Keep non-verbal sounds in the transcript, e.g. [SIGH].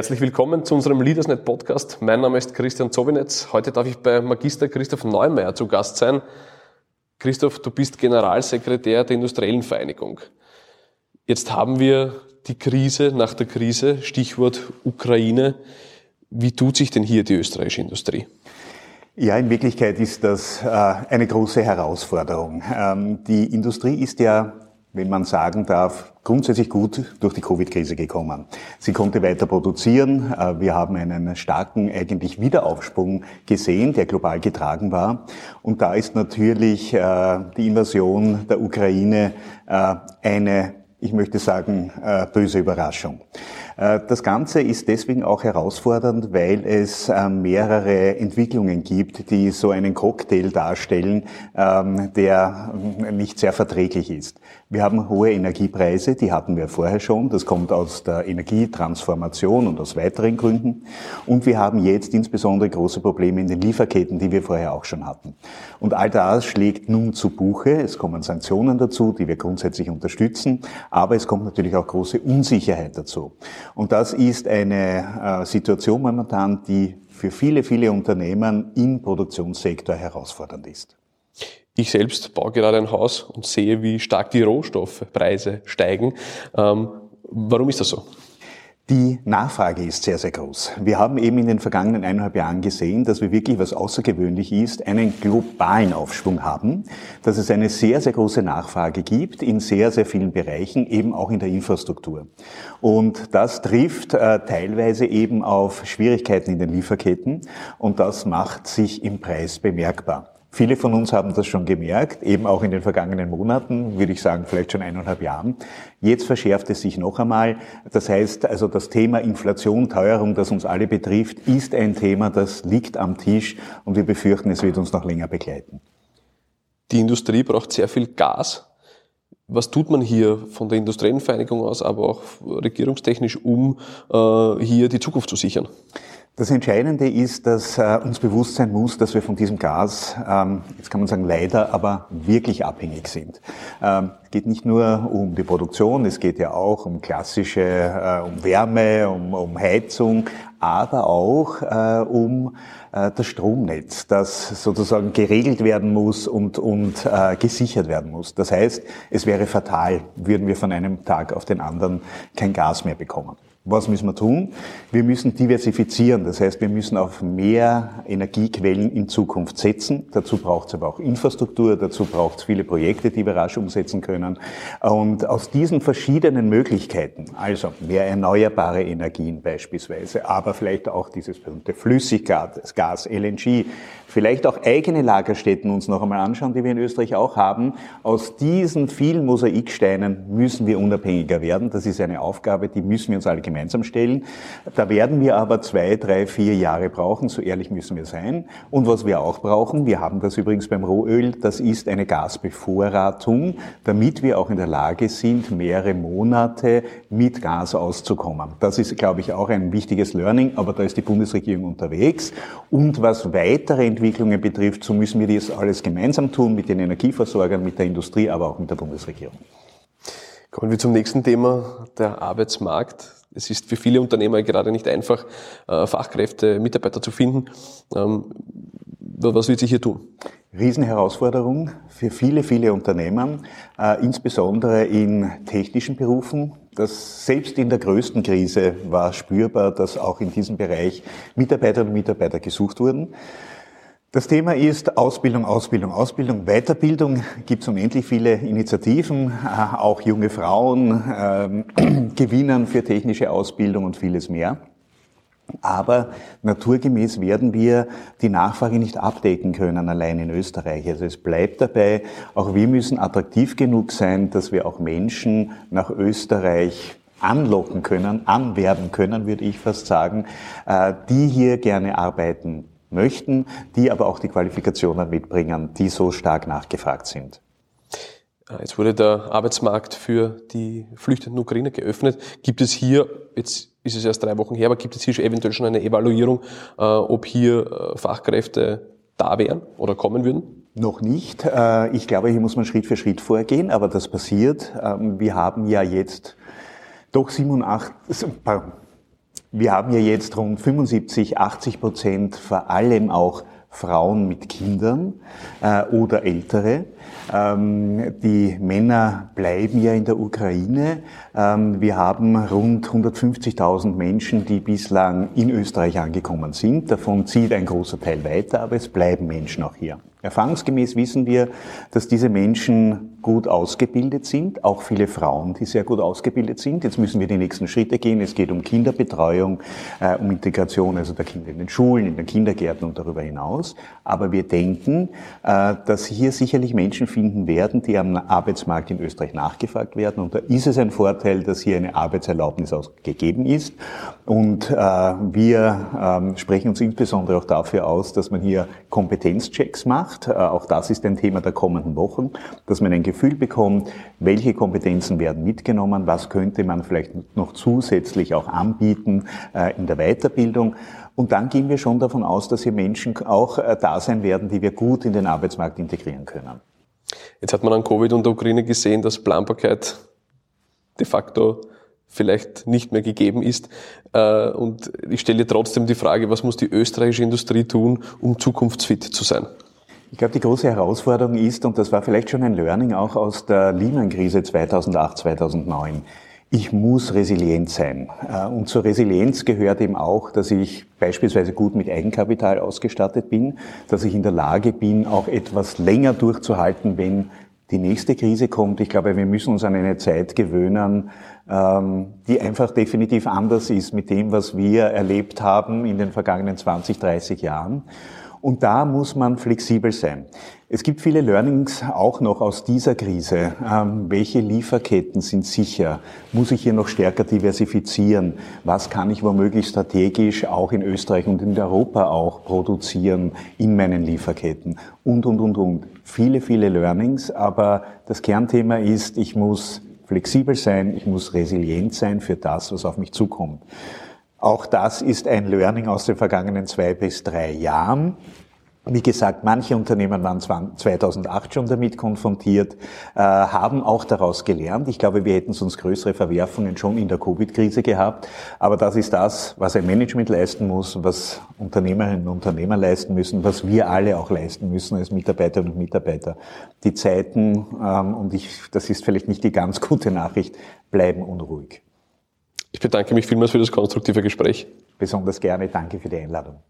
Herzlich willkommen zu unserem LeadersNet Podcast. Mein Name ist Christian Zowinetz. Heute darf ich bei Magister Christoph Neumeier zu Gast sein. Christoph, du bist Generalsekretär der Industriellen Vereinigung. Jetzt haben wir die Krise nach der Krise, Stichwort Ukraine. Wie tut sich denn hier die österreichische Industrie? Ja, in Wirklichkeit ist das äh, eine große Herausforderung. Ähm, die Industrie ist ja wenn man sagen darf, grundsätzlich gut durch die Covid-Krise gekommen. Sie konnte weiter produzieren. Äh, wir haben einen starken eigentlich Wiederaufschwung gesehen, der global getragen war. Und da ist natürlich äh, die Invasion der Ukraine äh, eine, ich möchte sagen, böse Überraschung. Äh, das Ganze ist deswegen auch herausfordernd, weil es äh, mehrere Entwicklungen gibt, die so einen Cocktail darstellen, ähm, der nicht sehr verträglich ist. Wir haben hohe Energiepreise, die hatten wir vorher schon. Das kommt aus der Energietransformation und aus weiteren Gründen. Und wir haben jetzt insbesondere große Probleme in den Lieferketten, die wir vorher auch schon hatten. Und all das schlägt nun zu Buche. Es kommen Sanktionen dazu, die wir grundsätzlich unterstützen. Aber es kommt natürlich auch große Unsicherheit dazu. Und das ist eine äh, Situation momentan, die für viele, viele Unternehmen im Produktionssektor herausfordernd ist. Ich selbst baue gerade ein Haus und sehe, wie stark die Rohstoffpreise steigen. Ähm, warum ist das so? Die Nachfrage ist sehr, sehr groß. Wir haben eben in den vergangenen eineinhalb Jahren gesehen, dass wir wirklich, was außergewöhnlich ist, einen globalen Aufschwung haben, dass es eine sehr, sehr große Nachfrage gibt in sehr, sehr vielen Bereichen, eben auch in der Infrastruktur. Und das trifft äh, teilweise eben auf Schwierigkeiten in den Lieferketten und das macht sich im Preis bemerkbar. Viele von uns haben das schon gemerkt, eben auch in den vergangenen Monaten, würde ich sagen, vielleicht schon eineinhalb Jahren. Jetzt verschärft es sich noch einmal. Das heißt, also das Thema Inflation, Teuerung, das uns alle betrifft, ist ein Thema, das liegt am Tisch und wir befürchten, es wird uns noch länger begleiten. Die Industrie braucht sehr viel Gas. Was tut man hier von der Industriellenvereinigung aus, aber auch regierungstechnisch, um äh, hier die Zukunft zu sichern? Das Entscheidende ist, dass äh, uns bewusst sein muss, dass wir von diesem Gas, ähm, jetzt kann man sagen leider, aber wirklich abhängig sind. Ähm, es geht nicht nur um die Produktion, es geht ja auch um klassische, äh, um Wärme, um, um Heizung, aber auch äh, um äh, das Stromnetz, das sozusagen geregelt werden muss und, und äh, gesichert werden muss. Das heißt, es wäre fatal, würden wir von einem Tag auf den anderen kein Gas mehr bekommen. Was müssen wir tun? Wir müssen diversifizieren. Das heißt, wir müssen auf mehr Energiequellen in Zukunft setzen. Dazu braucht es aber auch Infrastruktur, dazu braucht es viele Projekte, die wir rasch umsetzen können. Und aus diesen verschiedenen Möglichkeiten, also mehr erneuerbare Energien beispielsweise, aber vielleicht auch dieses berühmte Flüssiggas, Gas, LNG, vielleicht auch eigene Lagerstätten uns noch einmal anschauen, die wir in Österreich auch haben. Aus diesen vielen Mosaiksteinen müssen wir unabhängiger werden. Das ist eine Aufgabe, die müssen wir uns alle gemeinsam stellen. Da werden wir aber zwei, drei, vier Jahre brauchen, so ehrlich müssen wir sein. Und was wir auch brauchen, wir haben das übrigens beim Rohöl, das ist eine Gasbevorratung, damit wir auch in der Lage sind, mehrere Monate mit Gas auszukommen. Das ist, glaube ich, auch ein wichtiges Learning, aber da ist die Bundesregierung unterwegs. Und was weitere Entwicklungen betrifft, so müssen wir das alles gemeinsam tun mit den Energieversorgern, mit der Industrie, aber auch mit der Bundesregierung. Kommen wir zum nächsten Thema, der Arbeitsmarkt. Es ist für viele Unternehmer gerade nicht einfach, äh, Fachkräfte, Mitarbeiter zu finden. Ähm, was wird sich hier tun? Riesenherausforderung für viele, viele Unternehmen, äh, insbesondere in technischen Berufen. Das selbst in der größten Krise war spürbar, dass auch in diesem Bereich Mitarbeiterinnen und Mitarbeiter gesucht wurden. Das Thema ist Ausbildung, Ausbildung, Ausbildung, Weiterbildung. Gibt es unendlich viele Initiativen, äh, auch junge Frauen [CLEARS THROAT] äh, gewinnen für technische Ausbildung und vieles mehr. Aber naturgemäß werden wir die Nachfrage nicht abdecken können allein in Österreich. Also es bleibt dabei, auch wir müssen attraktiv genug sein, dass wir auch Menschen nach Österreich anlocken können, anwerben können, würde ich fast sagen, äh, die hier gerne arbeiten möchten, die aber auch die Qualifikationen mitbringen, die so stark nachgefragt sind. Jetzt wurde der Arbeitsmarkt für die flüchtenden Ukrainer geöffnet. Gibt es hier, jetzt ist es erst drei Wochen her, aber gibt es hier eventuell schon eine Evaluierung, äh, ob hier äh, Fachkräfte da wären oder kommen würden? Noch nicht. Äh, ich glaube, hier muss man Schritt für Schritt vorgehen, aber das passiert. Ähm, wir haben ja jetzt doch 87, Wir haben ja jetzt rund 75, 80 Prozent, vor allem auch Frauen mit Kindern äh, oder Ältere. Ähm, die Männer bleiben ja in der Ukraine. Ähm, wir haben rund 150.000 Menschen, die bislang in Österreich angekommen sind. Davon zieht ein großer Teil weiter, aber es bleiben Menschen auch hier. Erfahrungsgemäß wissen wir, dass diese Menschen gut ausgebildet sind, auch viele Frauen, die sehr gut ausgebildet sind. Jetzt müssen wir die nächsten Schritte gehen. Es geht um Kinderbetreuung, äh, um Integration, also der Kinder in den Schulen, in den Kindergärten und darüber hinaus. Aber wir denken, äh, dass hier sicherlich Menschen finden werden, die am Arbeitsmarkt in Österreich nachgefragt werden. Und da ist es ein Vorteil, dass hier eine Arbeitserlaubnis gegeben ist. Und äh, wir ähm, sprechen uns insbesondere auch dafür aus, dass man hier Kompetenzchecks macht. Äh, auch das ist ein Thema der kommenden Wochen, dass man ein Gefühl bekommt, welche Kompetenzen werden mitgenommen, was könnte man vielleicht noch zusätzlich auch anbieten äh, in der Weiterbildung. Und dann gehen wir schon davon aus, dass hier Menschen auch äh, da sein werden, die wir gut in den Arbeitsmarkt integrieren können. Jetzt hat man an Covid und der Ukraine gesehen, dass Planbarkeit de facto vielleicht nicht mehr gegeben ist. Und ich stelle trotzdem die Frage, was muss die österreichische Industrie tun, um zukunftsfit zu sein? Ich glaube, die große Herausforderung ist, und das war vielleicht schon ein Learning auch aus der Lehman-Krise 2008, 2009, ich muss resilient sein. Äh, und zur Resilienz gehört eben auch, dass ich beispielsweise gut mit Eigenkapital ausgestattet bin, dass ich in der Lage bin, auch etwas länger durchzuhalten, wenn die nächste Krise kommt. Ich glaube, wir müssen uns an eine Zeit gewöhnen, ähm, die einfach definitiv anders ist mit dem, was wir erlebt haben in den vergangenen 20, 30 Jahren. Und da muss man flexibel sein. Es gibt viele Learnings auch noch aus dieser Krise. Ähm, welche Lieferketten sind sicher? Muss ich hier noch stärker diversifizieren? Was kann ich womöglich strategisch auch in Österreich und in Europa auch produzieren in meinen Lieferketten? Und, und, und, und. Viele, viele Learnings, aber das Kernthema ist, ich muss flexibel sein, ich muss resilient sein für das, was auf mich zukommt. Auch das ist ein Learning aus den vergangenen zwei bis drei Jahren. Wie gesagt, manche Unternehmen waren 2008 schon damit konfrontiert, äh, haben auch daraus gelernt. Ich glaube, wir hätten sonst größere Verwerfungen schon in der Covid-Krise gehabt. Aber das ist das, was ein Management leisten muss, was Unternehmerinnen und Unternehmer leisten müssen, was wir alle auch leisten müssen als Mitarbeiterinnen und Mitarbeiter. Die Zeiten, ähm, und ich, das ist vielleicht nicht die ganz gute Nachricht, bleiben unruhig. Ich bedanke mich vielmals für das konstruktive Gespräch. Besonders gerne. Danke für die Einladung.